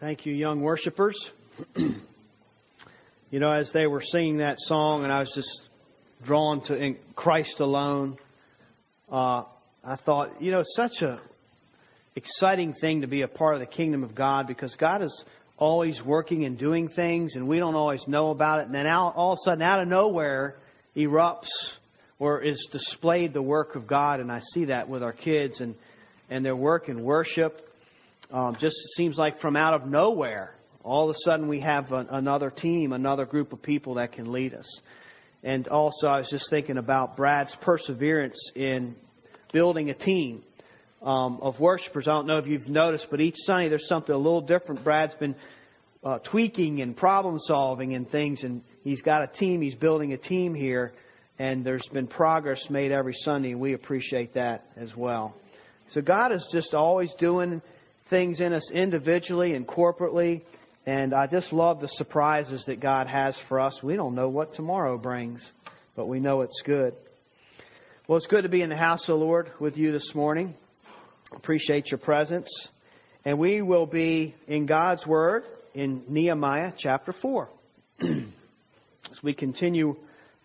Thank you, young worshipers. you know, as they were singing that song, and I was just drawn to in Christ alone, uh, I thought, you know, it's such a exciting thing to be a part of the kingdom of God because God is always working and doing things, and we don't always know about it. And then all, all of a sudden, out of nowhere, erupts or is displayed the work of God, and I see that with our kids and and their work in worship um, just seems like from out of nowhere, all of a sudden we have an, another team, another group of people that can lead us. And also, I was just thinking about Brad's perseverance in building a team um, of worshipers. I don't know if you've noticed, but each Sunday there's something a little different. Brad's been uh, tweaking and problem solving and things, and he's got a team. He's building a team here, and there's been progress made every Sunday, and we appreciate that as well. So God is just always doing things in us individually and corporately. And I just love the surprises that God has for us. We don't know what tomorrow brings, but we know it's good. Well, it's good to be in the house of the Lord with you this morning. Appreciate your presence. And we will be in God's Word in Nehemiah chapter 4. As we continue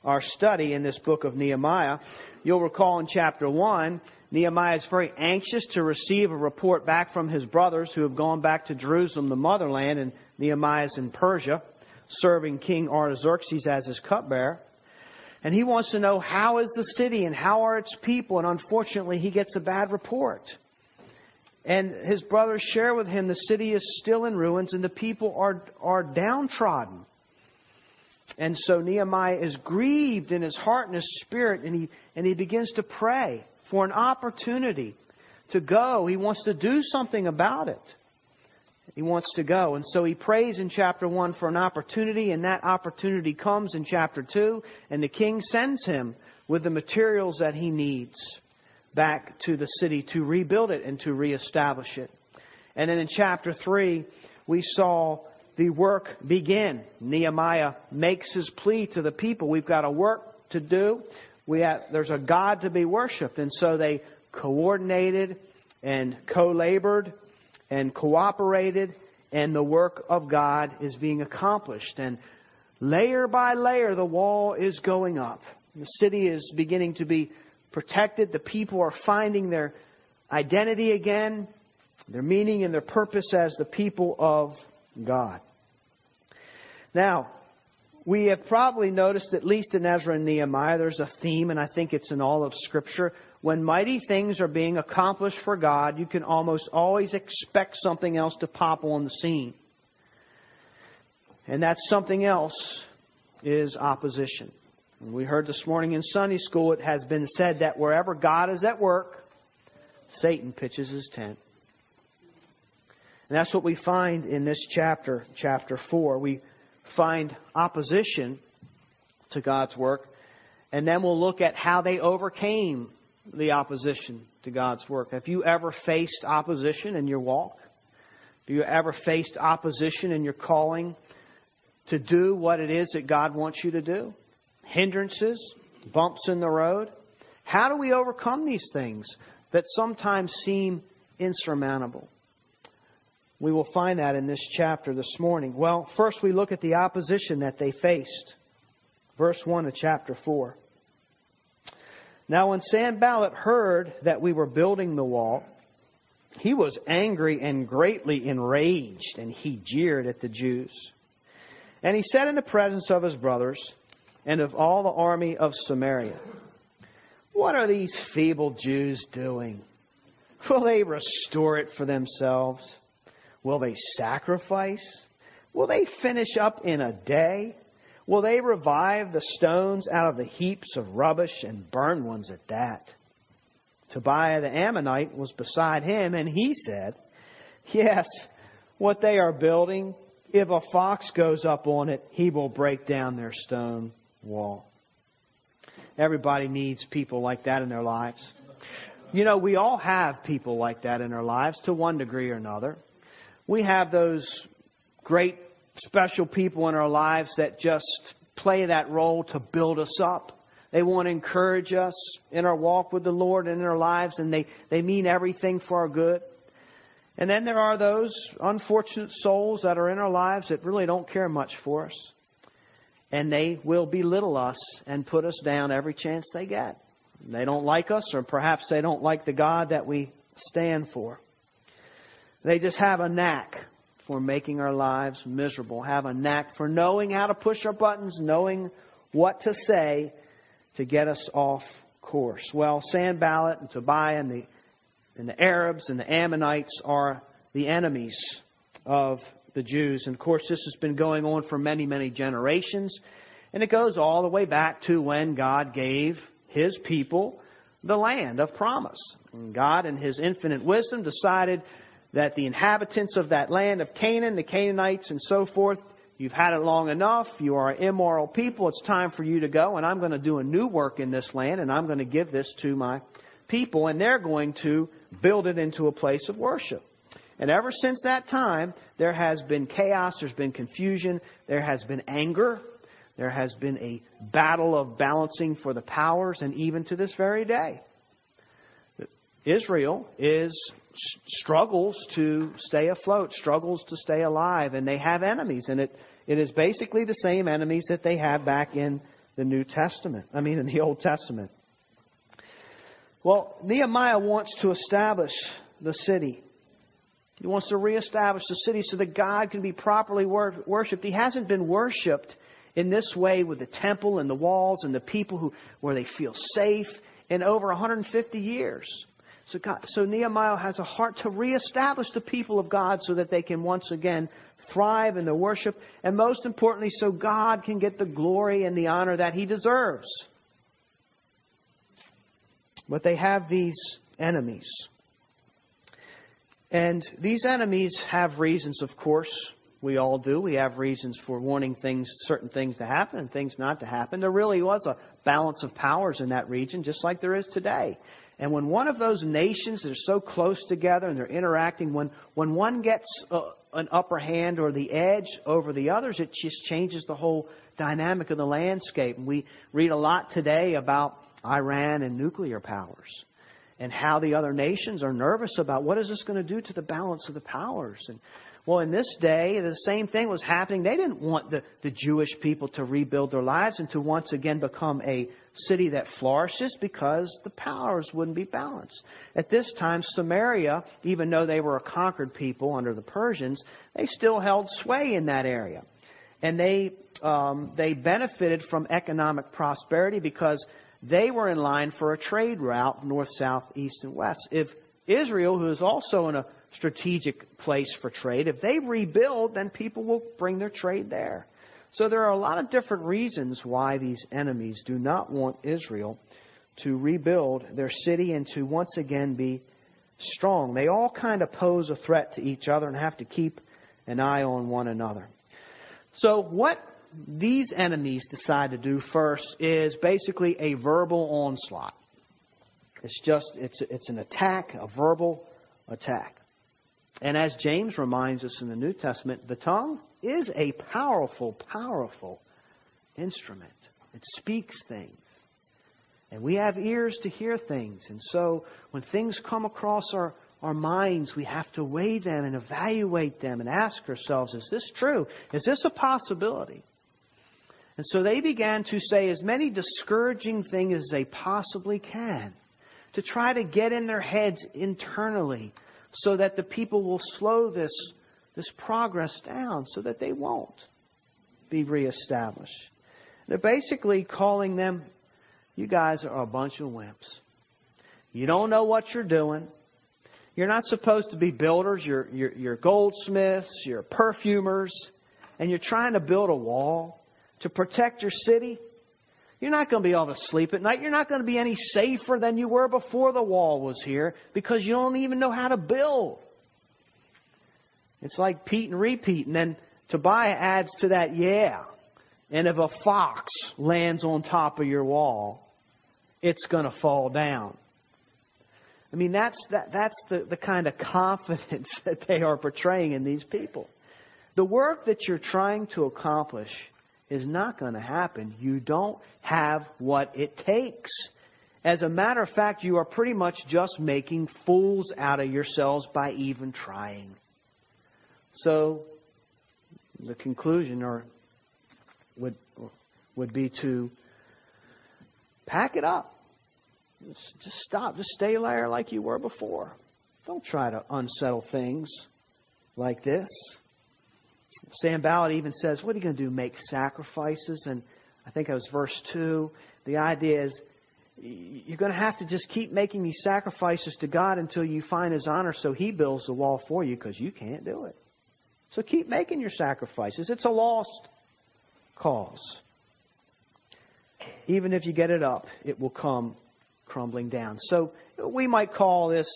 our study in this book of Nehemiah, you'll recall in chapter 1 Nehemiah is very anxious to receive a report back from his brothers who have gone back to Jerusalem, the motherland, and Nehemiah is in Persia, serving King Artaxerxes as his cupbearer. And he wants to know how is the city and how are its people, and unfortunately he gets a bad report. And his brothers share with him the city is still in ruins and the people are, are downtrodden. And so Nehemiah is grieved in his heart and his spirit, and he, and he begins to pray for an opportunity to go. He wants to do something about it. He wants to go. And so he prays in chapter 1 for an opportunity, and that opportunity comes in chapter 2, and the king sends him with the materials that he needs back to the city to rebuild it and to reestablish it. And then in chapter 3, we saw the work begin. Nehemiah makes his plea to the people. We've got a work to do we have, there's a God to be worshiped. And so they coordinated and co labored and cooperated, and the work of God is being accomplished. And layer by layer, the wall is going up. The city is beginning to be protected. The people are finding their identity again, their meaning and their purpose as the people of God. Now, we have probably noticed, at least in Ezra and Nehemiah, there's a theme, and I think it's in all of Scripture. When mighty things are being accomplished for God, you can almost always expect something else to pop on the scene. And that something else is opposition. And we heard this morning in Sunday school, it has been said that wherever God is at work, Satan pitches his tent. And that's what we find in this chapter, chapter 4. We find opposition to God's work, and then we'll look at how they overcame the opposition to God's work. Have you ever faced opposition in your walk? Have you ever faced opposition in your calling to do what it is that God wants you to do? Hindrances, bumps in the road? How do we overcome these things that sometimes seem insurmountable? We will find that in this chapter this morning. Well, first we look at the opposition that they faced. Verse 1 of chapter 4. Now, when Sanballat heard that we were building the wall, he was angry and greatly enraged, and he jeered at the Jews. And he said in the presence of his brothers and of all the army of Samaria, What are these feeble Jews doing? Will they restore it for themselves? Will they sacrifice? Will they finish up in a day? Will they revive the stones out of the heaps of rubbish and burn ones at that? Tobiah the Ammonite was beside him, and he said, Yes, what they are building, if a fox goes up on it, he will break down their stone wall. Everybody needs people like that in their lives. You know, we all have people like that in our lives to one degree or another we have those great special people in our lives that just play that role to build us up. They want to encourage us in our walk with the Lord and in our lives, and they, they mean everything for our good. And then there are those unfortunate souls that are in our lives that really don't care much for us. And they will belittle us and put us down every chance they get. They don't like us, or perhaps they don't like the God that we stand for. They just have a knack for making our lives miserable, have a knack for knowing how to push our buttons, knowing what to say to get us off course. Well, Sanballat and Tobiah and the, and the Arabs and the Ammonites are the enemies of the Jews. And of course, this has been going on for many, many generations. And it goes all the way back to when God gave his people the land of promise. And God, in his infinite wisdom, decided that the inhabitants of that land of Canaan, the Canaanites and so forth, you've had it long enough. You are an immoral people. It's time for you to go. And I'm going to do a new work in this land, and I'm going to give this to my people, and they're going to build it into a place of worship. And ever since that time, there has been chaos, there's been confusion, there has been anger, there has been a battle of balancing for the powers, and even to this very day. Israel is struggles to stay afloat, struggles to stay alive, and they have enemies, and it, it is basically the same enemies that they have back in the New Testament. I mean, in the Old Testament. Well, Nehemiah wants to establish the city. He wants to reestablish the city so that God can be properly wor- worshipped. He hasn't been worshipped in this way with the temple and the walls and the people who, where they feel safe in over 150 years. So, God, so Nehemiah has a heart to reestablish the people of God so that they can once again thrive in their worship, and most importantly, so God can get the glory and the honor that He deserves. But they have these enemies. And these enemies have reasons, of course. We all do. We have reasons for wanting things, certain things to happen and things not to happen. There really was a balance of powers in that region, just like there is today. And when one of those nations that are so close together and they're interacting, when, when one gets uh, an upper hand or the edge over the others, it just changes the whole dynamic of the landscape. And we read a lot today about Iran and nuclear powers and how the other nations are nervous about what is this going to do to the balance of the powers. And well, in this day, the same thing was happening. They didn't want the, the Jewish people to rebuild their lives and to once again become a city that flourishes because the powers wouldn't be balanced. At this time, Samaria, even though they were a conquered people under the Persians, they still held sway in that area. And they, um, they benefited from economic prosperity because they were in line for a trade route north, south, east, and west. If Israel, who is also in a strategic place for trade, if they rebuild, then people will bring their trade there. So there are a lot of different reasons why these enemies do not want Israel to rebuild their city and to once again be strong. They all kind of pose a threat to each other and have to keep an eye on one another. So what these enemies decide to do first is basically a verbal onslaught. It's just it's it's an attack, a verbal attack. And as James reminds us in the New Testament, the tongue is a powerful, powerful instrument. It speaks things. And we have ears to hear things. And so when things come across our, our minds, we have to weigh them and evaluate them and ask ourselves, is this true? Is this a possibility? And so they began to say as many discouraging things as they possibly can to try to get in their heads internally so that the people will slow this, this progress down so that they won't be reestablished. They're basically calling them, you guys are a bunch of wimps. You don't know what you're doing. You're not supposed to be builders. You're, you're, you're goldsmiths. You're perfumers. And you're trying to build a wall to protect your city, you're not going to be able to sleep at night. You're not going to be any safer than you were before the wall was here because you don't even know how to build. It's like Pete and repeat. And then Tobiah adds to that, yeah. And if a fox lands on top of your wall, it's going to fall down. I mean, that's, that, that's the, the kind of confidence that they are portraying in these people. The work that you're trying to accomplish is not going to happen. You don't have what it takes. As a matter of fact, you are pretty much just making fools out of yourselves by even trying. So, the conclusion or would would be to pack it up. Just, just stop. Just stay there like you were before. Don't try to unsettle things like this. Sanballat even says, What are you going to do? Make sacrifices? And I think it was verse 2. The idea is you're going to have to just keep making these sacrifices to God until you find His honor so He builds the wall for you because you can't do it. So keep making your sacrifices. It's a lost cause. Even if you get it up, it will come crumbling down. So we might call this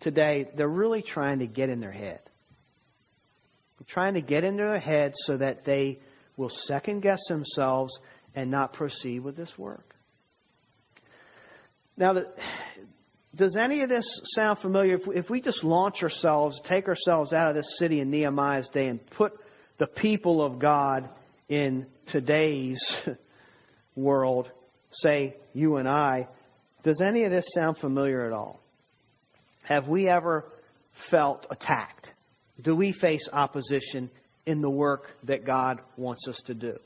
today, they're really trying to get in their head. Trying to get into their heads so that they will second guess themselves and not proceed with this work. Now, does any of this sound familiar? If we just launch ourselves, take ourselves out of this city in Nehemiah's day and put the people of God in today's world, say you and I, does any of this sound familiar at all? Have we ever felt attacked? Do we face opposition in the work that God wants us to do?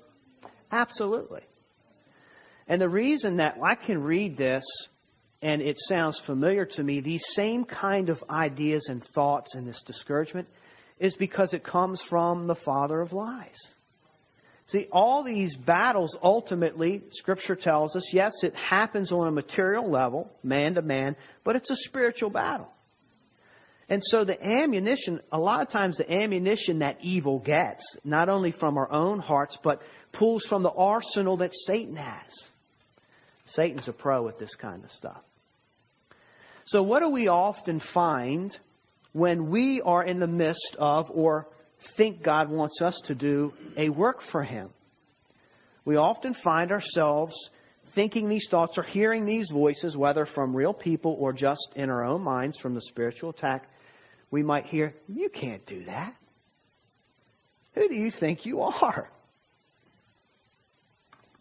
Absolutely. And the reason that I can read this and it sounds familiar to me, these same kind of ideas and thoughts and this discouragement is because it comes from the father of lies. See, all these battles ultimately, Scripture tells us, yes, it happens on a material level, man to man, but it's a spiritual battle. And so the ammunition, a lot of times the ammunition that evil gets, not only from our own hearts, but pulls from the arsenal that Satan has. Satan's a pro at this kind of stuff. So, what do we often find when we are in the midst of or think God wants us to do a work for Him? We often find ourselves thinking these thoughts or hearing these voices, whether from real people or just in our own minds from the spiritual attack. We might hear, You can't do that. Who do you think you are?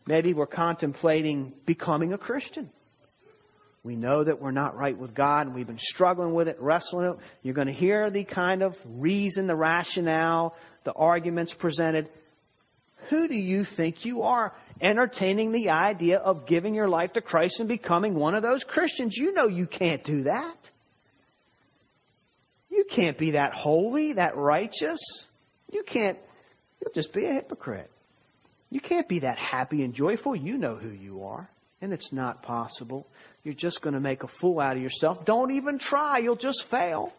Maybe we're contemplating becoming a Christian. We know that we're not right with God and we've been struggling with it, wrestling it. You're going to hear the kind of reason, the rationale, the arguments presented. Who do you think you are entertaining the idea of giving your life to Christ and becoming one of those Christians? You know you can't do that. You can't be that holy, that righteous. You can't, you'll just be a hypocrite. You can't be that happy and joyful. You know who you are. And it's not possible. You're just going to make a fool out of yourself. Don't even try. You'll just fail.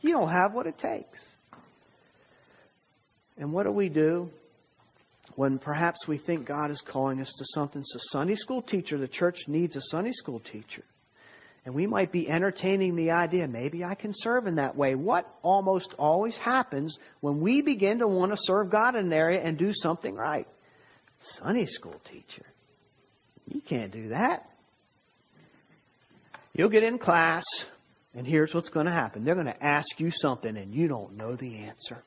You don't have what it takes. And what do we do when perhaps we think God is calling us to something? It's a Sunday school teacher. The church needs a Sunday school teacher. And we might be entertaining the idea, maybe I can serve in that way. What almost always happens when we begin to want to serve God in an area and do something right? Sunday school teacher. You can't do that. You'll get in class, and here's what's going to happen. They're going to ask you something, and you don't know the answer.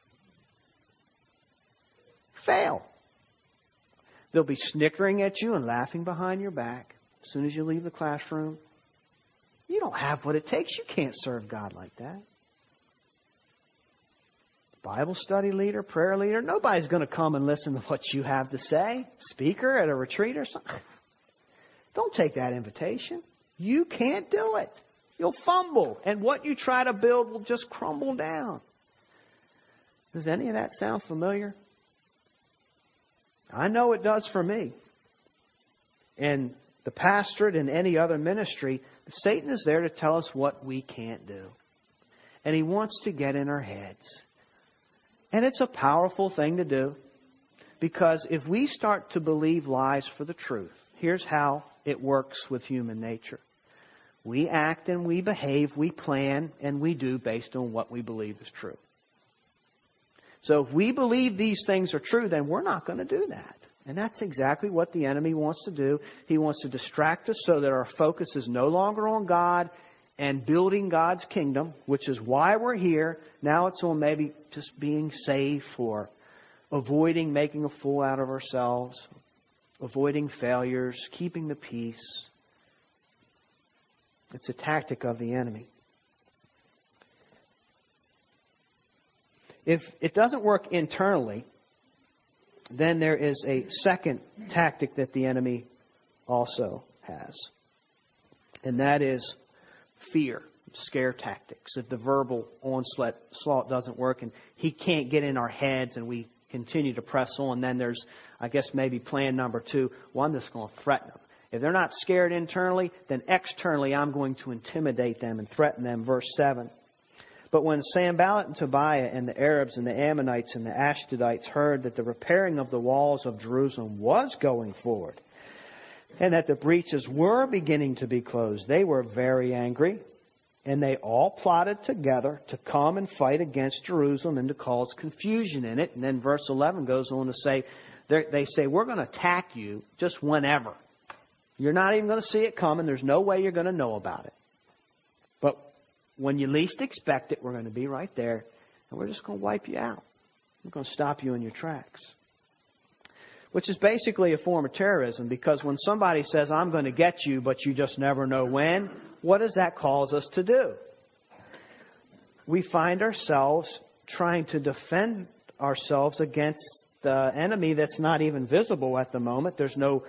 Fail. They'll be snickering at you and laughing behind your back as soon as you leave the classroom. You don't have what it takes. You can't serve God like that. Bible study leader, prayer leader, nobody's going to come and listen to what you have to say. Speaker at a retreat or something. Don't take that invitation. You can't do it. You'll fumble, and what you try to build will just crumble down. Does any of that sound familiar? I know it does for me. And the pastorate and any other ministry, Satan is there to tell us what we can't do. And he wants to get in our heads. And it's a powerful thing to do because if we start to believe lies for the truth, here's how it works with human nature. We act and we behave, we plan and we do based on what we believe is true. So if we believe these things are true, then we're not going to do that. And that's exactly what the enemy wants to do. He wants to distract us so that our focus is no longer on God and building God's kingdom, which is why we're here. Now it's on maybe just being safe or avoiding making a fool out of ourselves, avoiding failures, keeping the peace. It's a tactic of the enemy. If it doesn't work internally, then there is a second tactic that the enemy also has. And that is fear, scare tactics. If the verbal onslaught doesn't work and he can't get in our heads and we continue to press on, then there's, I guess, maybe plan number two. One that's going to threaten them. If they're not scared internally, then externally I'm going to intimidate them and threaten them. Verse 7. But when Sanballat and Tobiah and the Arabs and the Ammonites and the Ashdodites heard that the repairing of the walls of Jerusalem was going forward, and that the breaches were beginning to be closed, they were very angry, and they all plotted together to come and fight against Jerusalem and to cause confusion in it. And then verse 11 goes on to say, they say, We're going to attack you just whenever. You're not even going to see it coming. There's no way you're going to know about it. When you least expect it, we're going to be right there, and we're just going to wipe you out. We're going to stop you in your tracks. Which is basically a form of terrorism because when somebody says, I'm going to get you, but you just never know when, what does that cause us to do? We find ourselves trying to defend ourselves against the enemy that's not even visible at the moment. There's no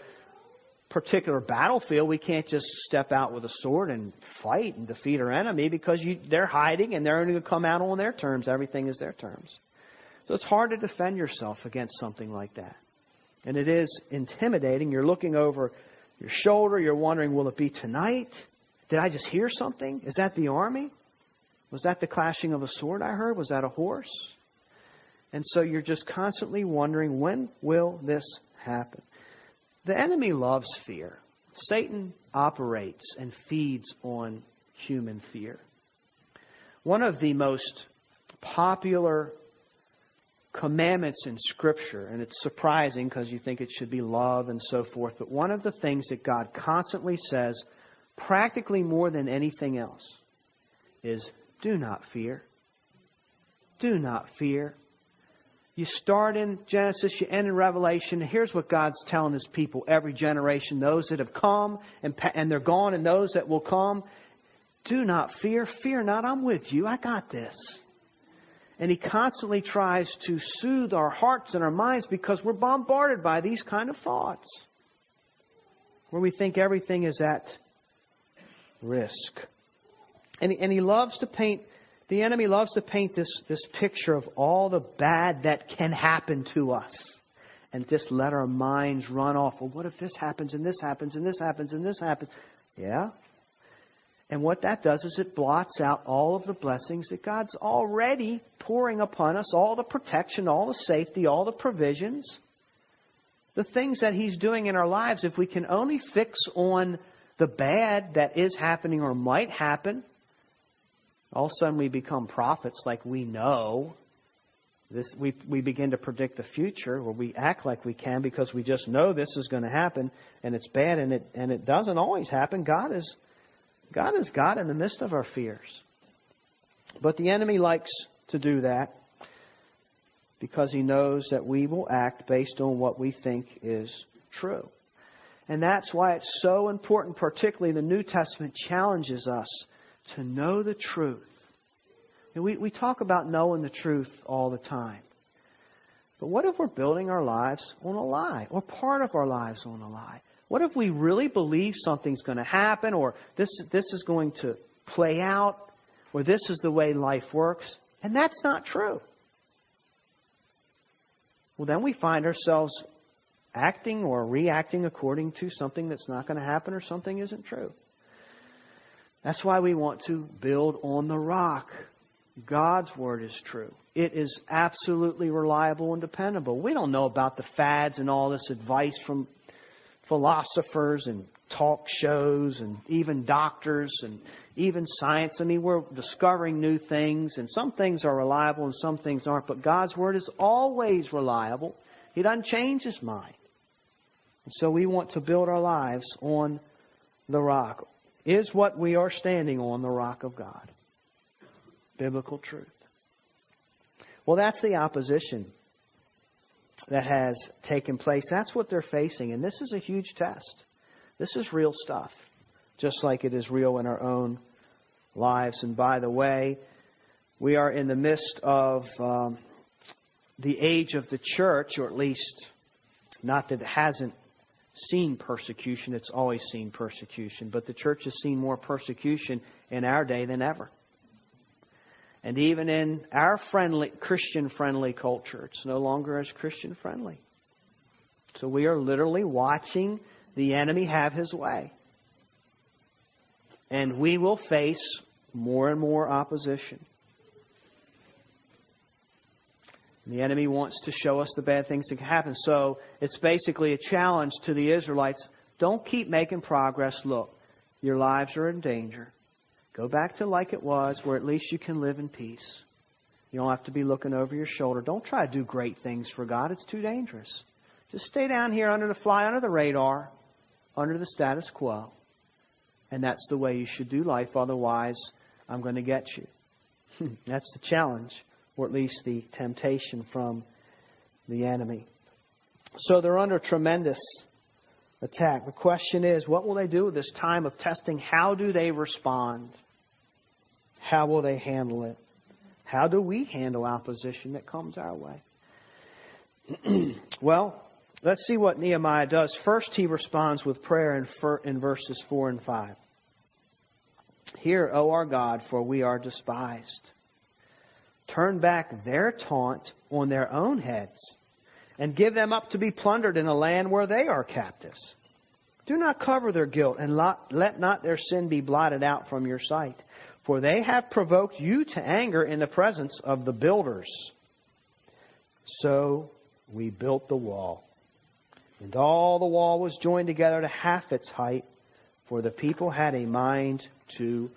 particular battlefield, we can't just step out with a sword and fight and defeat our enemy because you, they're hiding and they're only going to come out on their terms. Everything is their terms. So it's hard to defend yourself against something like that. And it is intimidating. You're looking over your shoulder. You're wondering, will it be tonight? Did I just hear something? Is that the army? Was that the clashing of a sword I heard? Was that a horse? And so you're just constantly wondering, when will this happen? The enemy loves fear. Satan operates and feeds on human fear. One of the most popular commandments in Scripture, and it's surprising because you think it should be love and so forth, but one of the things that God constantly says, practically more than anything else, is do not fear. Do not fear. You start in Genesis, you end in Revelation. Here's what God's telling his people every generation those that have come and, and they're gone, and those that will come. Do not fear. Fear not. I'm with you. I got this. And he constantly tries to soothe our hearts and our minds because we're bombarded by these kind of thoughts where we think everything is at risk. And and he loves to paint the enemy loves to paint this, this picture of all the bad that can happen to us and just let our minds run off. Well, what if this happens and this happens and this happens and this happens? Yeah. And what that does is it blots out all of the blessings that God's already pouring upon us, all the protection, all the safety, all the provisions, the things that He's doing in our lives. If we can only fix on the bad that is happening or might happen, all of a sudden we become prophets like we know. This, we, we begin to predict the future, or we act like we can because we just know this is going to happen, and it's bad, and it, and it doesn't always happen. God is, God is God in the midst of our fears. But the enemy likes to do that because he knows that we will act based on what we think is true. And that's why it's so important, particularly the New Testament challenges us to know the truth. And we, we talk about knowing the truth all the time. But what if we're building our lives on a lie, or part of our lives on a lie? What if we really believe something's going to happen, or this, this is going to play out, or this is the way life works, and that's not true? Well, then we find ourselves acting or reacting according to something that's not going to happen or something isn't true. That's why we want to build on the rock. God's word is true. It is absolutely reliable and dependable. We don't know about the fads and all this advice from philosophers and talk shows and even doctors and even science. I mean, we're discovering new things, and some things are reliable and some things aren't, but God's Word is always reliable. He doesn't change His mind. And so we want to build our lives on the rock. Is what we are standing on the rock of God? Biblical truth. Well, that's the opposition that has taken place. That's what they're facing. And this is a huge test. This is real stuff. just like it is real in our own lives. And by the way, we are in the midst of um, the age of the church, or at least not that it hasn't seen persecution, it's always seen persecution, but the church has seen more persecution in our day than ever. And even in our friendly, Christian friendly culture, it's no longer as Christian friendly. So we are literally watching the enemy have his way. And we will face more and more opposition. The enemy wants to show us the bad things that can happen. So it's basically a challenge to the Israelites. Don't keep making progress. Look, your lives are in danger. Go back to like it was, where at least you can live in peace. You don't have to be looking over your shoulder. Don't try to do great things for God. It's too dangerous. Just stay down here under the fly under the radar, under the status quo. And that's the way you should do life. Otherwise, I'm going to get you. that's the challenge, or at least the temptation from the enemy. So they're under tremendous attack. The question is, what will they do with this time of testing? How do they respond? How will they handle it? How do we handle opposition that comes our way? well, let's see what Nehemiah does. First, he responds with prayer in, in verses 4 and 5. Hear, O our God, for we are despised. Turn back their taunt on their own heads, and give them up to be plundered in a land where they are captives. Do not cover their guilt, and let not their sin be blotted out from your sight. For they have provoked you to anger in the presence of the builders. So we built the wall. And all the wall was joined together to half its height, for the people had a mind to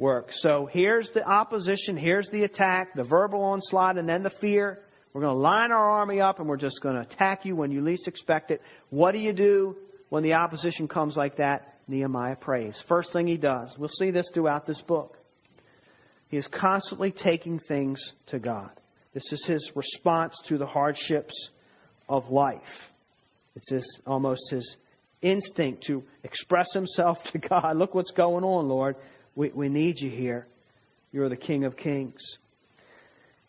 work. So here's the opposition, here's the attack, the verbal onslaught, and then the fear. We're going to line our army up and we're just going to attack you when you least expect it. What do you do when the opposition comes like that? Nehemiah prays. First thing he does. We'll see this throughout this book. He is constantly taking things to God. This is his response to the hardships of life. It's his, almost his instinct to express himself to God. Look what's going on, Lord. We, we need you here. You're the King of Kings.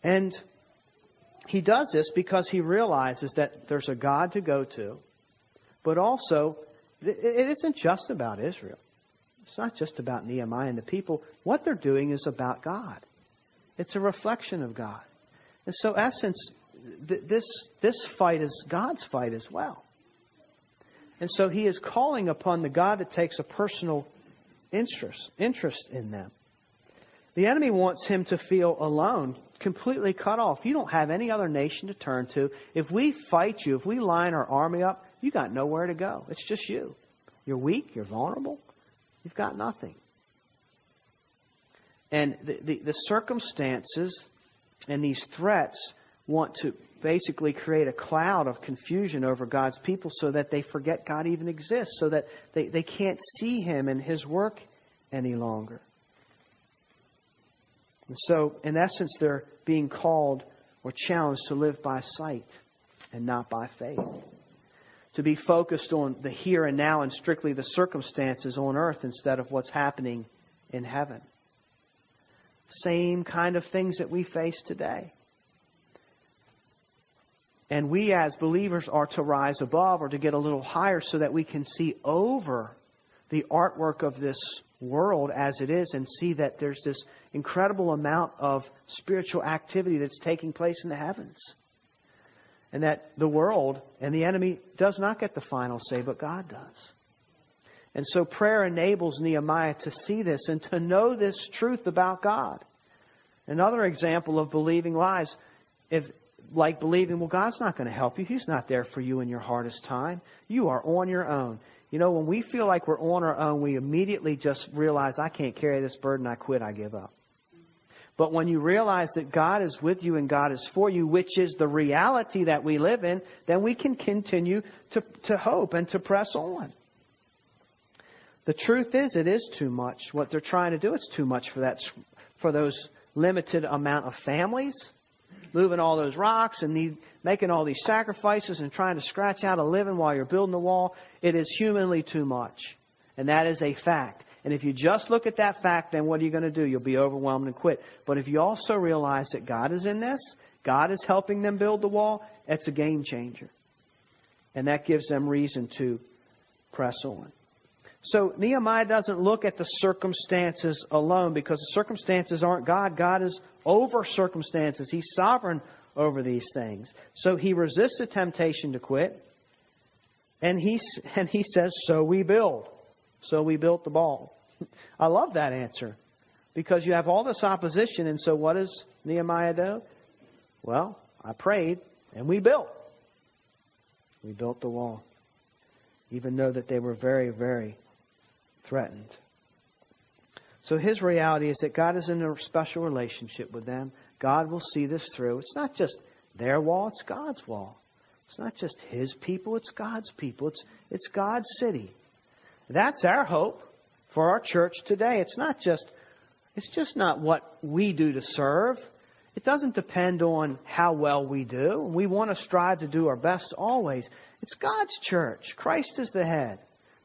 And he does this because he realizes that there's a God to go to, but also it isn't just about Israel. It's not just about Nehemiah and the people. What they're doing is about God. It's a reflection of God. And so, essence, th- this, this fight is God's fight as well. And so he is calling upon the God that takes a personal interest, interest in them. The enemy wants him to feel alone, completely cut off. You don't have any other nation to turn to. If we fight you, if we line our army up, you got nowhere to go. It's just you. You're weak, you're vulnerable, You've got nothing. And the, the, the circumstances and these threats want to basically create a cloud of confusion over God's people so that they forget God even exists, so that they, they can't see Him and His work any longer. And so, in essence, they're being called or challenged to live by sight and not by faith to be focused on the here and now and strictly the circumstances on earth instead of what's happening in heaven. Same kind of things that we face today. And we as believers are to rise above or to get a little higher so that we can see over the artwork of this world as it is and see that there's this incredible amount of spiritual activity that's taking place in the heavens and that the world and the enemy does not get the final say, but God does. And so prayer enables Nehemiah to see this and to know this truth about God. Another example of believing lies, if, like believing, well, God's not going to help you. He's not there for you in your hardest time. You are on your own. You know, when we feel like we're on our own, we immediately just realize, I can't carry this burden. I quit. I give up. But when you realize that God is with you and God is for you, which is the reality that we live in, then we can continue to, to hope and to press on. The truth is, it is too much. What they're trying to do, it's too much for that, for those limited amount of families, moving all those rocks and making all these sacrifices and trying to scratch out a living while you're building the wall. It is humanly too much. And that is a fact. And if you just look at that fact, then what are you going to do? You'll be overwhelmed and quit. But if you also realize that God is in this, God is helping them build the wall, it's a game changer. And that gives them reason to press on. So Nehemiah doesn't look at the circumstances alone because the circumstances aren't God. God is over circumstances. He's sovereign over these things. So he resists the temptation to quit. And he, and he says, So we build. So we built the ball. I love that answer because you have all this opposition. And so what does Nehemiah do? Well, I prayed and we built. We built the wall. Even though that they were very, very threatened. So his reality is that God is in a special relationship with them. God will see this through. It's not just their wall, it's God's wall. It's not just his people, it's God's people. It's, it's God's city. That's our hope for our church today. It's not just it's just not what we do to serve. It doesn't depend on how well we do. We want to strive to do our best always. It's God's church. Christ is the head.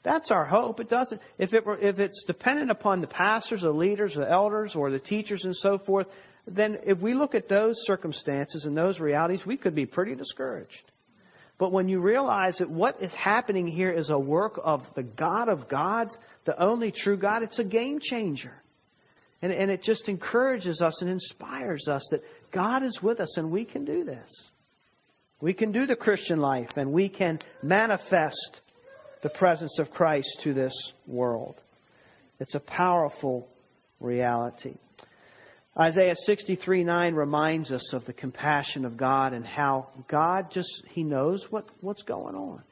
That's our hope. It doesn't if it were if it's dependent upon the pastors, the leaders, the elders, or the teachers and so forth, then if we look at those circumstances and those realities, we could be pretty discouraged. But when you realize that what is happening here is a work of the God of gods, the only true God, it's a game changer. And, and it just encourages us and inspires us that God is with us and we can do this. We can do the Christian life and we can manifest the presence of Christ to this world. It's a powerful reality. Isaiah 63 9 reminds us of the compassion of God and how God just, He knows what, what's going on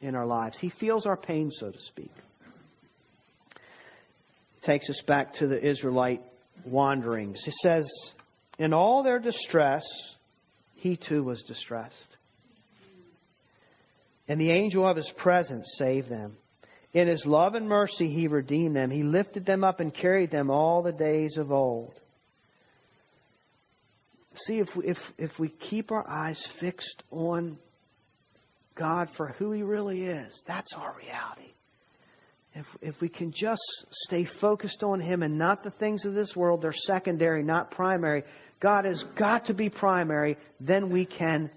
in our lives. He feels our pain, so to speak. Takes us back to the Israelite wanderings. He says, In all their distress, He too was distressed. And the angel of His presence saved them. In His love and mercy, He redeemed them. He lifted them up and carried them all the days of old. See, if we, if, if we keep our eyes fixed on God for who He really is, that's our reality. If, if we can just stay focused on Him and not the things of this world, they're secondary, not primary. God has got to be primary, then we can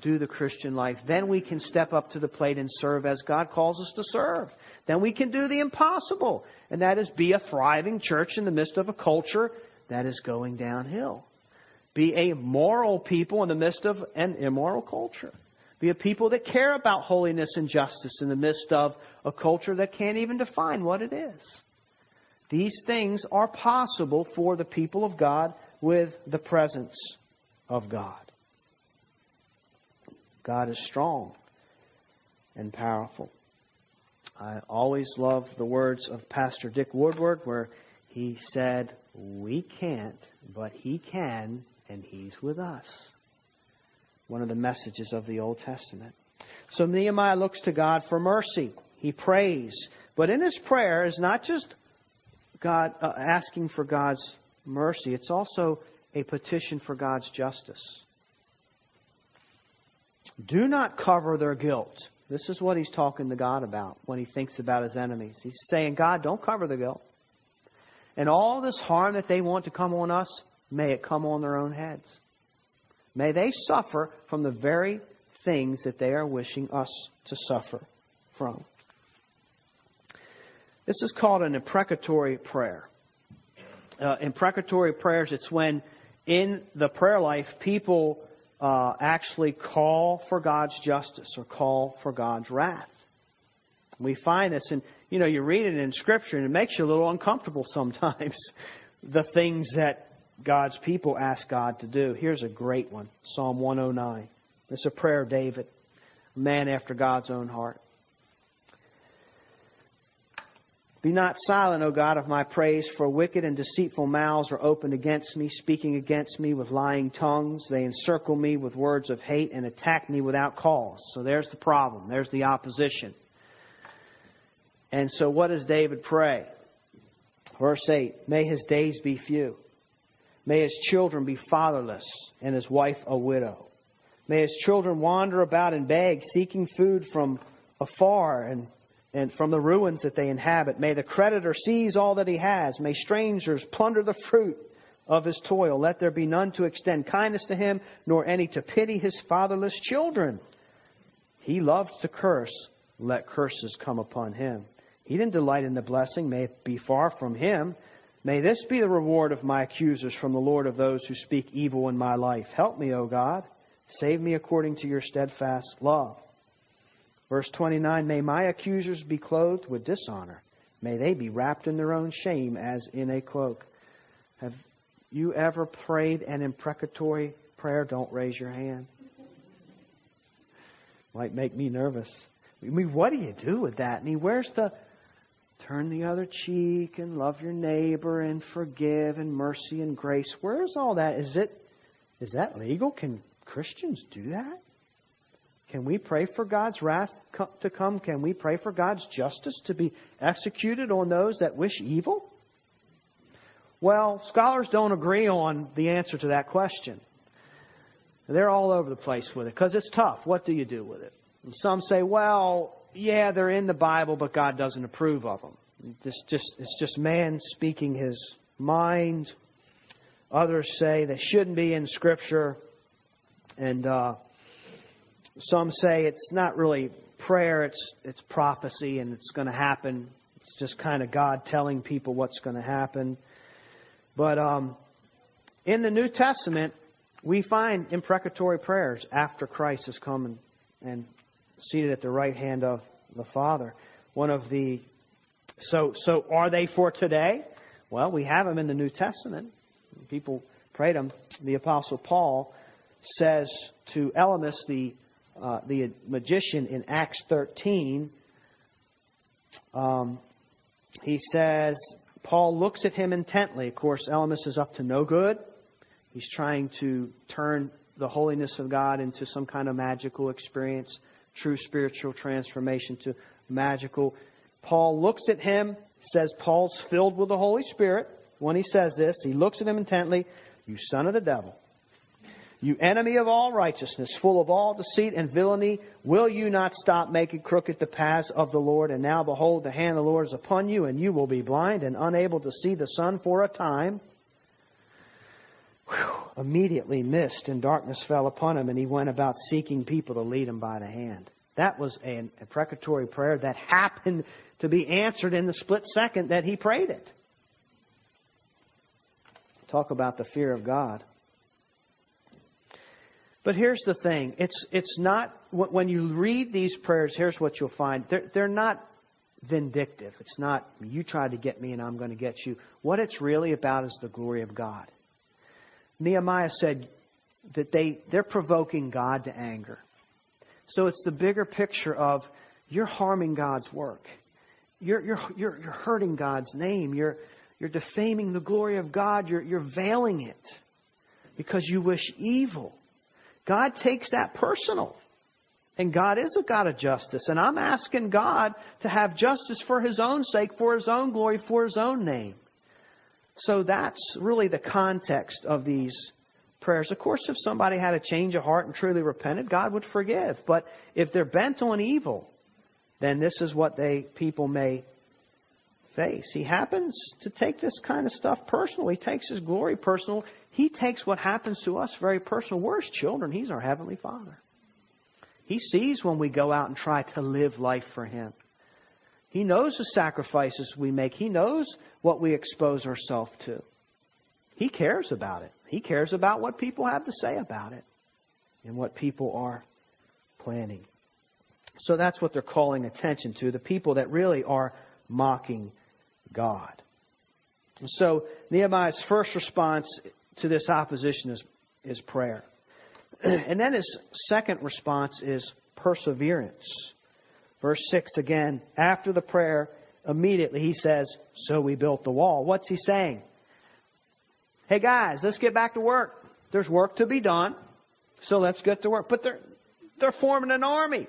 do the Christian life. Then we can step up to the plate and serve as God calls us to serve. Then we can do the impossible, and that is be a thriving church in the midst of a culture that is going downhill. Be a moral people in the midst of an immoral culture. Be a people that care about holiness and justice in the midst of a culture that can't even define what it is. These things are possible for the people of God with the presence of God. God is strong and powerful. I always love the words of Pastor Dick Woodward where he said, We can't, but He can and He's with us. One of the messages of the Old Testament. So Nehemiah looks to God for mercy. He prays. But in his prayer is not just God uh, asking for God's mercy, it's also a petition for God's justice. Do not cover their guilt. This is what he's talking to God about when he thinks about his enemies. He's saying, God, don't cover the guilt. And all this harm that they want to come on us, May it come on their own heads. May they suffer from the very things that they are wishing us to suffer from. This is called an imprecatory prayer. Uh, imprecatory prayers, it's when in the prayer life people uh, actually call for God's justice or call for God's wrath. We find this, and you know, you read it in Scripture, and it makes you a little uncomfortable sometimes. the things that God's people ask God to do. Here's a great one Psalm 109. It's a prayer of David, a man after God's own heart. Be not silent, O God, of my praise, for wicked and deceitful mouths are opened against me, speaking against me with lying tongues. They encircle me with words of hate and attack me without cause. So there's the problem. There's the opposition. And so what does David pray? Verse 8 May his days be few. May his children be fatherless and his wife a widow. May his children wander about and beg, seeking food from afar, and and from the ruins that they inhabit. May the creditor seize all that he has. May strangers plunder the fruit of his toil. Let there be none to extend kindness to him, nor any to pity his fatherless children. He loves to curse. Let curses come upon him. He didn't delight in the blessing. May it be far from him. May this be the reward of my accusers from the Lord of those who speak evil in my life. Help me, O God. Save me according to your steadfast love. Verse 29 May my accusers be clothed with dishonor. May they be wrapped in their own shame as in a cloak. Have you ever prayed an imprecatory prayer? Don't raise your hand. Might make me nervous. I mean, what do you do with that? I mean, where's the turn the other cheek and love your neighbor and forgive and mercy and grace? Where's all that? Is it is that legal? Can Christians do that? Can we pray for God's wrath to come? Can we pray for God's justice to be executed on those that wish evil? Well, scholars don't agree on the answer to that question. They're all over the place with it because it's tough. What do you do with it? And some say, well, yeah, they're in the Bible, but God doesn't approve of them. It's just, it's just man speaking his mind. Others say they shouldn't be in Scripture. And uh, some say it's not really prayer, it's, it's prophecy and it's going to happen. It's just kind of God telling people what's going to happen. But um, in the New Testament, we find imprecatory prayers after Christ has come and, and seated at the right hand of the Father. One of the so so are they for today? Well, we have them in the New Testament. People prayed them. The Apostle Paul says to Elymas, the uh, the magician in Acts 13, um, he says, Paul looks at him intently. Of course, Elymas is up to no good. He's trying to turn the holiness of God into some kind of magical experience, true spiritual transformation to magical. Paul looks at him, says Paul's filled with the Holy Spirit. When he says this, he looks at him intently. You son of the devil. You enemy of all righteousness, full of all deceit and villainy, will you not stop making crooked the paths of the Lord? And now behold, the hand of the Lord is upon you, and you will be blind and unable to see the sun for a time. Whew. Immediately mist and darkness fell upon him, and he went about seeking people to lead him by the hand. That was an imprecatory prayer that happened to be answered in the split second that he prayed it. Talk about the fear of God. But here's the thing it's, it's not, when you read these prayers, here's what you'll find. They're, they're not vindictive. It's not, you tried to get me and I'm going to get you. What it's really about is the glory of God. Nehemiah said that they, they're provoking God to anger. So it's the bigger picture of you're harming God's work. You're, you're, you're, you're hurting God's name. You're, you're defaming the glory of God. You're, you're veiling it because you wish evil. God takes that personal. And God is a God of justice. And I'm asking God to have justice for His own sake, for His own glory, for His own name. So that's really the context of these prayers. Of course, if somebody had a change of heart and truly repented, God would forgive. But if they're bent on evil, then this is what they people may face. He happens to take this kind of stuff personal. He takes his glory personal. He takes what happens to us very personal. We're his children. He's our heavenly Father. He sees when we go out and try to live life for him. He knows the sacrifices we make. He knows what we expose ourselves to. He cares about it. He cares about what people have to say about it and what people are planning. So that's what they're calling attention to the people that really are mocking God. so Nehemiah's first response to this opposition is, is prayer. and then his second response is perseverance. Verse 6 again, after the prayer, immediately he says, So we built the wall. What's he saying? Hey guys, let's get back to work. There's work to be done, so let's get to work. But they're, they're forming an army.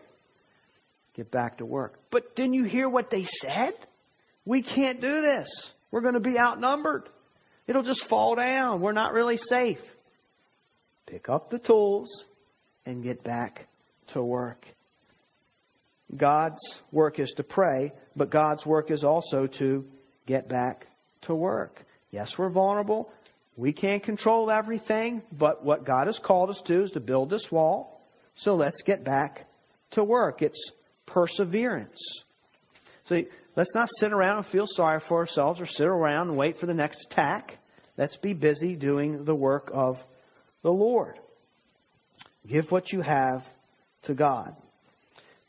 Get back to work. But didn't you hear what they said? We can't do this. We're going to be outnumbered. It'll just fall down. We're not really safe. Pick up the tools and get back to work. God's work is to pray, but God's work is also to get back to work. Yes, we're vulnerable. We can't control everything, but what God has called us to is to build this wall. So let's get back to work. It's perseverance. So let's not sit around and feel sorry for ourselves or sit around and wait for the next attack. Let's be busy doing the work of the Lord. Give what you have to God.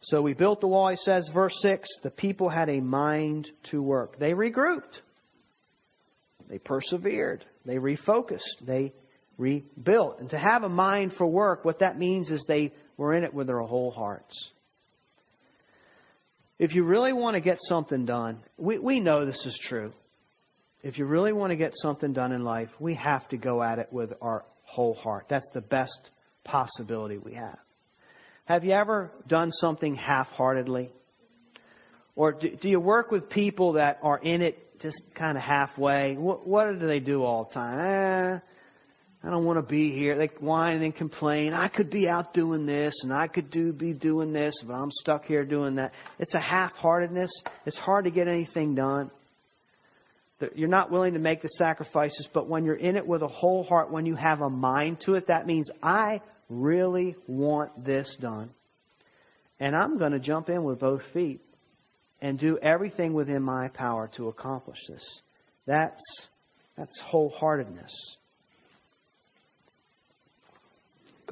So we built the wall, he says, verse 6 the people had a mind to work. They regrouped, they persevered, they refocused, they rebuilt. And to have a mind for work, what that means is they were in it with their whole hearts. If you really want to get something done, we, we know this is true. If you really want to get something done in life, we have to go at it with our whole heart. That's the best possibility we have. Have you ever done something half heartedly? Or do, do, you work with people that are in it just kind of halfway? What, what do they do all the time? Eh, I don't want to be here. They whine and complain. I could be out doing this and I could do be doing this, but I'm stuck here doing that. It's a half-heartedness. It's hard to get anything done. You're not willing to make the sacrifices, but when you're in it with a whole heart, when you have a mind to it, that means I really want this done. And I'm going to jump in with both feet and do everything within my power to accomplish this. That's, that's wholeheartedness.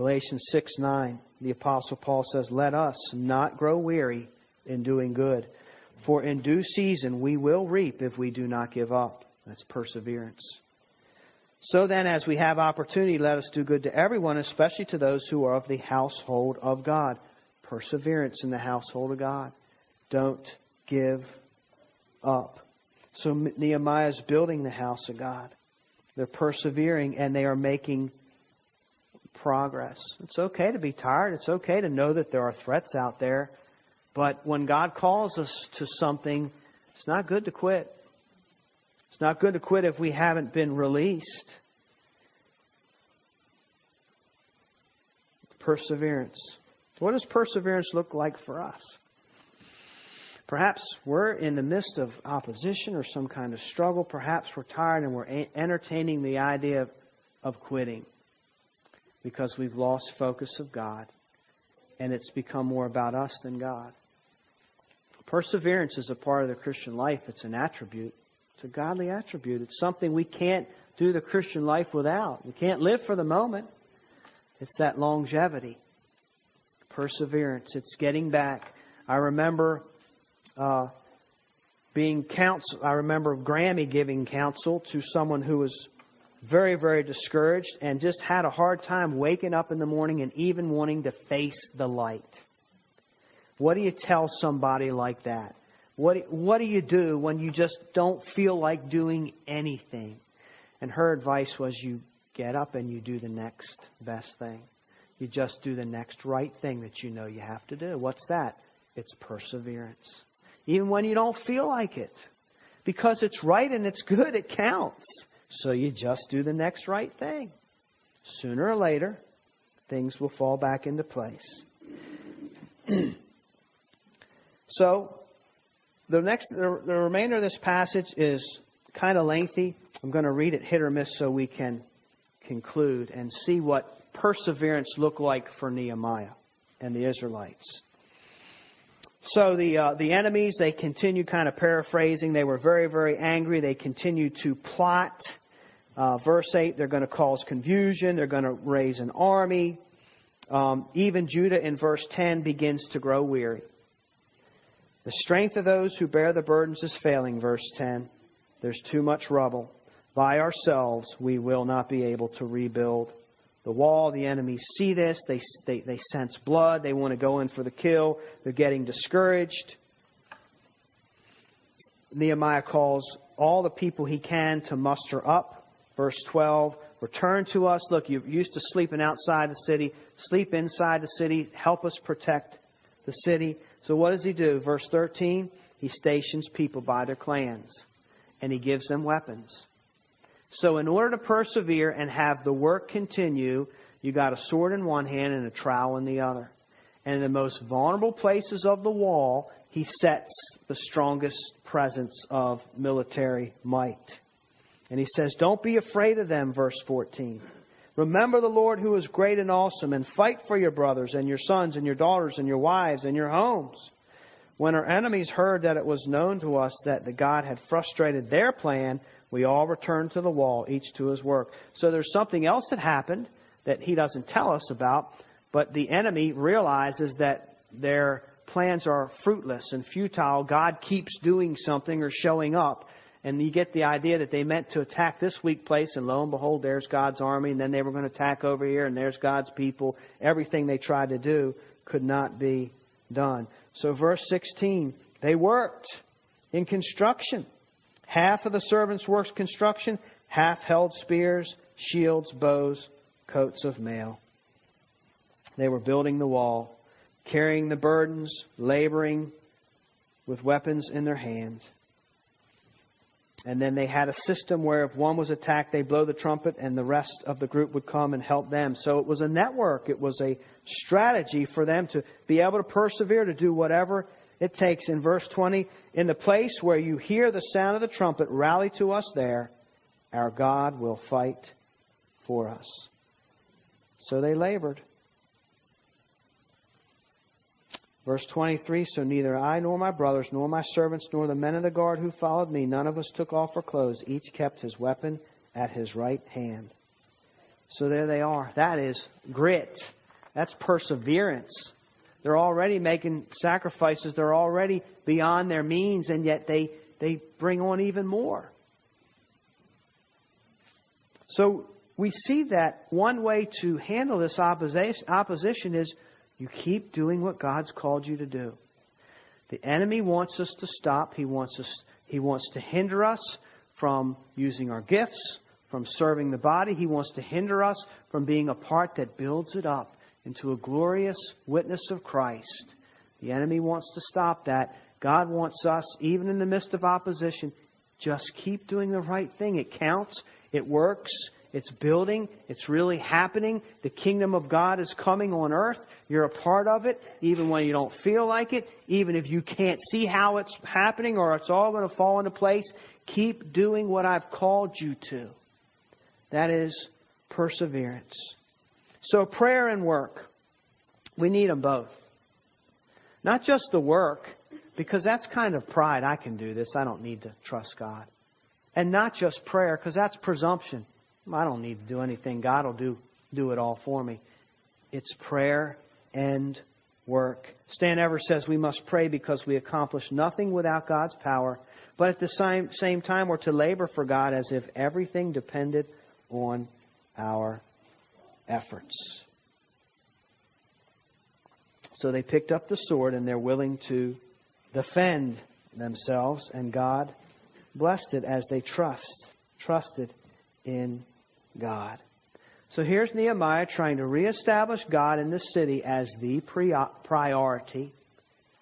Galatians 6 9, the Apostle Paul says, Let us not grow weary in doing good, for in due season we will reap if we do not give up. That's perseverance. So then, as we have opportunity, let us do good to everyone, especially to those who are of the household of God. Perseverance in the household of God. Don't give up. So Nehemiah is building the house of God. They're persevering and they are making progress. It's okay to be tired. It's okay to know that there are threats out there. But when God calls us to something, it's not good to quit. It's not good to quit if we haven't been released. Perseverance. What does perseverance look like for us? Perhaps we're in the midst of opposition or some kind of struggle. Perhaps we're tired and we're entertaining the idea of, of quitting because we've lost focus of God and it's become more about us than God. Perseverance is a part of the Christian life, it's an attribute. It's a godly attribute. It's something we can't do the Christian life without. We can't live for the moment. It's that longevity, perseverance. It's getting back. I remember uh, being counsel. I remember Grammy giving counsel to someone who was very, very discouraged and just had a hard time waking up in the morning and even wanting to face the light. What do you tell somebody like that? What, what do you do when you just don't feel like doing anything? And her advice was you get up and you do the next best thing. You just do the next right thing that you know you have to do. What's that? It's perseverance. Even when you don't feel like it. Because it's right and it's good, it counts. So you just do the next right thing. Sooner or later, things will fall back into place. so, the next, the, the remainder of this passage is kind of lengthy. I'm going to read it hit or miss so we can conclude and see what perseverance looked like for Nehemiah and the Israelites. So the uh, the enemies they continue kind of paraphrasing. They were very very angry. They continued to plot. Uh, verse eight, they're going to cause confusion. They're going to raise an army. Um, even Judah in verse ten begins to grow weary. The strength of those who bear the burdens is failing, verse 10. There's too much rubble. By ourselves, we will not be able to rebuild the wall. The enemies see this. They, they, they sense blood. They want to go in for the kill. They're getting discouraged. Nehemiah calls all the people he can to muster up. Verse 12 Return to us. Look, you're used to sleeping outside the city. Sleep inside the city. Help us protect the city. So what does he do? Verse 13, he stations people by their clans and he gives them weapons. So in order to persevere and have the work continue, you got a sword in one hand and a trowel in the other. And in the most vulnerable places of the wall, he sets the strongest presence of military might. And he says, Don't be afraid of them, verse 14. Remember the Lord who is great and awesome, and fight for your brothers and your sons and your daughters and your wives and your homes. When our enemies heard that it was known to us that the God had frustrated their plan, we all returned to the wall, each to his work. So there's something else that happened that he doesn't tell us about, but the enemy realizes that their plans are fruitless and futile. God keeps doing something or showing up. And you get the idea that they meant to attack this weak place, and lo and behold, there's God's army, and then they were going to attack over here, and there's God's people. Everything they tried to do could not be done. So, verse 16, they worked in construction. Half of the servants worked construction, half held spears, shields, bows, coats of mail. They were building the wall, carrying the burdens, laboring with weapons in their hands. And then they had a system where if one was attacked, they blow the trumpet and the rest of the group would come and help them. So it was a network. It was a strategy for them to be able to persevere, to do whatever it takes. In verse 20, in the place where you hear the sound of the trumpet, rally to us there. Our God will fight for us. So they labored. Verse 23 So neither I nor my brothers, nor my servants, nor the men of the guard who followed me, none of us took off our clothes. Each kept his weapon at his right hand. So there they are. That is grit. That's perseverance. They're already making sacrifices. They're already beyond their means, and yet they, they bring on even more. So we see that one way to handle this opposition is you keep doing what God's called you to do. The enemy wants us to stop. He wants us he wants to hinder us from using our gifts, from serving the body. He wants to hinder us from being a part that builds it up into a glorious witness of Christ. The enemy wants to stop that. God wants us, even in the midst of opposition, just keep doing the right thing. It counts, it works, it's building. It's really happening. The kingdom of God is coming on earth. You're a part of it, even when you don't feel like it, even if you can't see how it's happening or it's all going to fall into place. Keep doing what I've called you to. That is perseverance. So, prayer and work. We need them both. Not just the work, because that's kind of pride. I can do this. I don't need to trust God. And not just prayer, because that's presumption. I don't need to do anything. God will do, do it all for me. It's prayer and work. Stan Ever says we must pray because we accomplish nothing without God's power, but at the same, same time we're to labor for God as if everything depended on our efforts. So they picked up the sword and they're willing to defend themselves, and God blessed it as they trust, trusted in God. So here's Nehemiah trying to reestablish God in the city as the priority,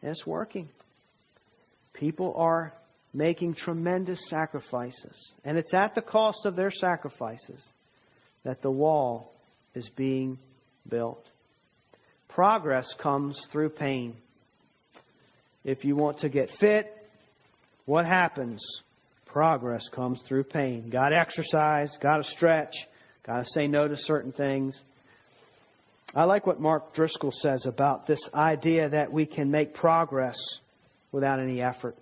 and it's working. People are making tremendous sacrifices, and it's at the cost of their sacrifices that the wall is being built. Progress comes through pain. If you want to get fit, what happens? Progress comes through pain. Got to exercise, got to stretch, got to say no to certain things. I like what Mark Driscoll says about this idea that we can make progress without any effort.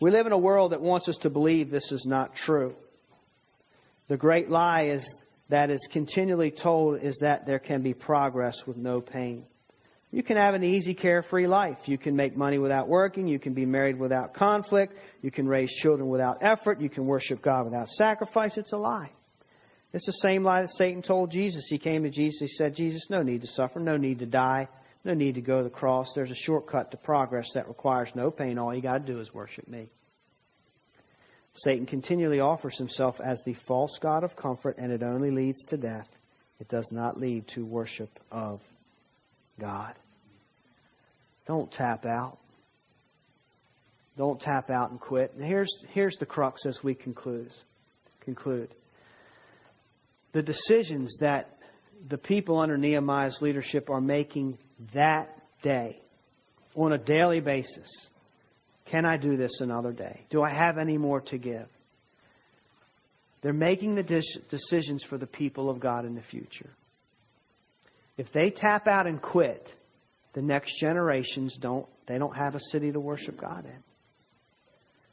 We live in a world that wants us to believe this is not true. The great lie is that is continually told is that there can be progress with no pain. You can have an easy, carefree life. You can make money without working. You can be married without conflict. You can raise children without effort. You can worship God without sacrifice. It's a lie. It's the same lie that Satan told Jesus. He came to Jesus. He said, Jesus, no need to suffer, no need to die, no need to go to the cross. There's a shortcut to progress that requires no pain. All you got to do is worship me. Satan continually offers himself as the false God of comfort, and it only leads to death. It does not lead to worship of God. Don't tap out. Don't tap out and quit. And here's, here's the crux as we conclude. conclude. The decisions that the people under Nehemiah's leadership are making that day on a daily basis. Can I do this another day? Do I have any more to give? They're making the decisions for the people of God in the future. If they tap out and quit, the next generations don't they don't have a city to worship God in.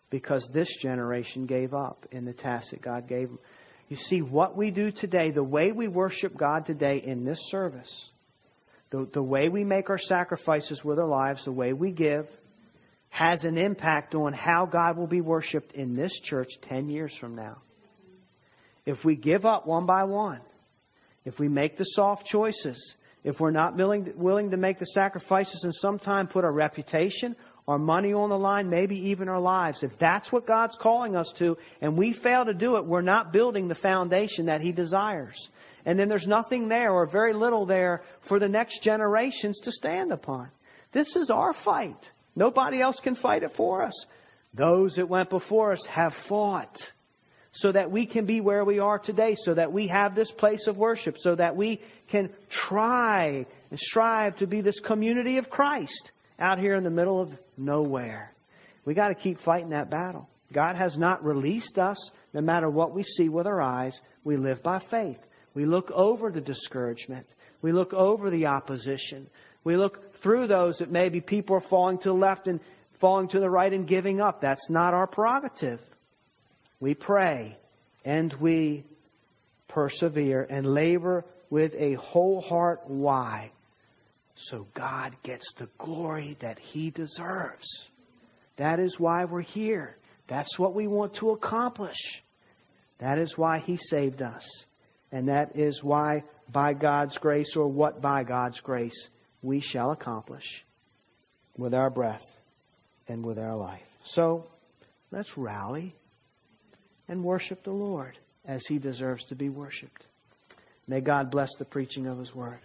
Because this generation gave up in the task that God gave them. You see, what we do today, the way we worship God today in this service, the, the way we make our sacrifices with our lives, the way we give, has an impact on how God will be worshiped in this church 10 years from now. If we give up one by one, if we make the soft choices, if we're not willing, willing to make the sacrifices and sometime put our reputation, our money on the line, maybe even our lives. If that's what God's calling us to, and we fail to do it, we're not building the foundation that He desires. And then there's nothing there, or very little there, for the next generations to stand upon. This is our fight. Nobody else can fight it for us. Those that went before us have fought so that we can be where we are today, so that we have this place of worship, so that we can try and strive to be this community of Christ out here in the middle of nowhere. We got to keep fighting that battle. God has not released us no matter what we see with our eyes. We live by faith. We look over the discouragement. We look over the opposition. We look through those that maybe people are falling to the left and falling to the right and giving up. That's not our prerogative. We pray and we persevere and labor with a whole heart. Why? so God gets the glory that He deserves. That is why we're here. That's what we want to accomplish. That is why He saved us. And that is why, by God's grace, or what by God's grace, we shall accomplish with our breath and with our life. So, let's rally and worship the Lord as He deserves to be worshiped. May God bless the preaching of His Word.